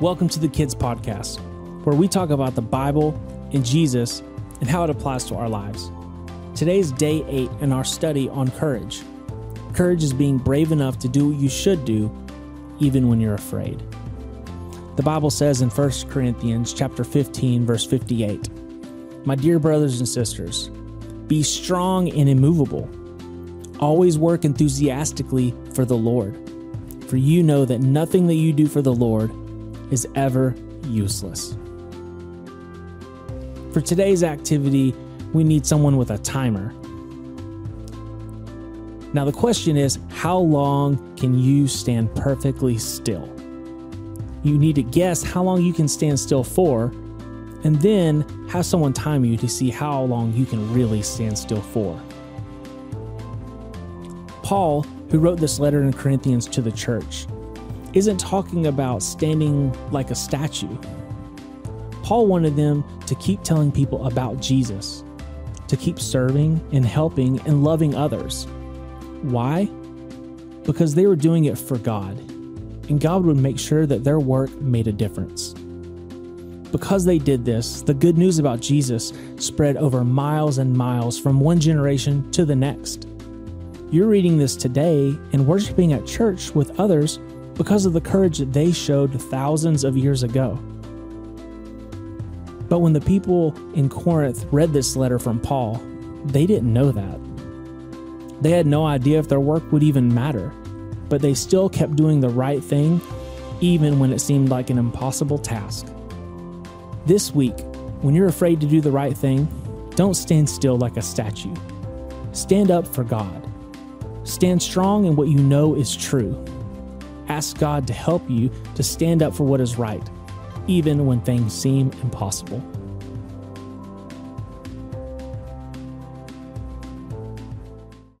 Welcome to the Kids Podcast, where we talk about the Bible and Jesus and how it applies to our lives. Today's day eight in our study on courage. Courage is being brave enough to do what you should do, even when you're afraid. The Bible says in 1 Corinthians chapter 15, verse 58, My dear brothers and sisters, be strong and immovable. Always work enthusiastically for the Lord, for you know that nothing that you do for the Lord is ever useless. For today's activity, we need someone with a timer. Now, the question is how long can you stand perfectly still? You need to guess how long you can stand still for, and then have someone time you to see how long you can really stand still for. Paul, who wrote this letter in Corinthians to the church, isn't talking about standing like a statue. Paul wanted them to keep telling people about Jesus, to keep serving and helping and loving others. Why? Because they were doing it for God, and God would make sure that their work made a difference. Because they did this, the good news about Jesus spread over miles and miles from one generation to the next. You're reading this today and worshiping at church with others because of the courage that they showed thousands of years ago. But when the people in Corinth read this letter from Paul, they didn't know that. They had no idea if their work would even matter, but they still kept doing the right thing even when it seemed like an impossible task. This week, when you're afraid to do the right thing, don't stand still like a statue. Stand up for God. Stand strong in what you know is true. Ask God to help you to stand up for what is right, even when things seem impossible.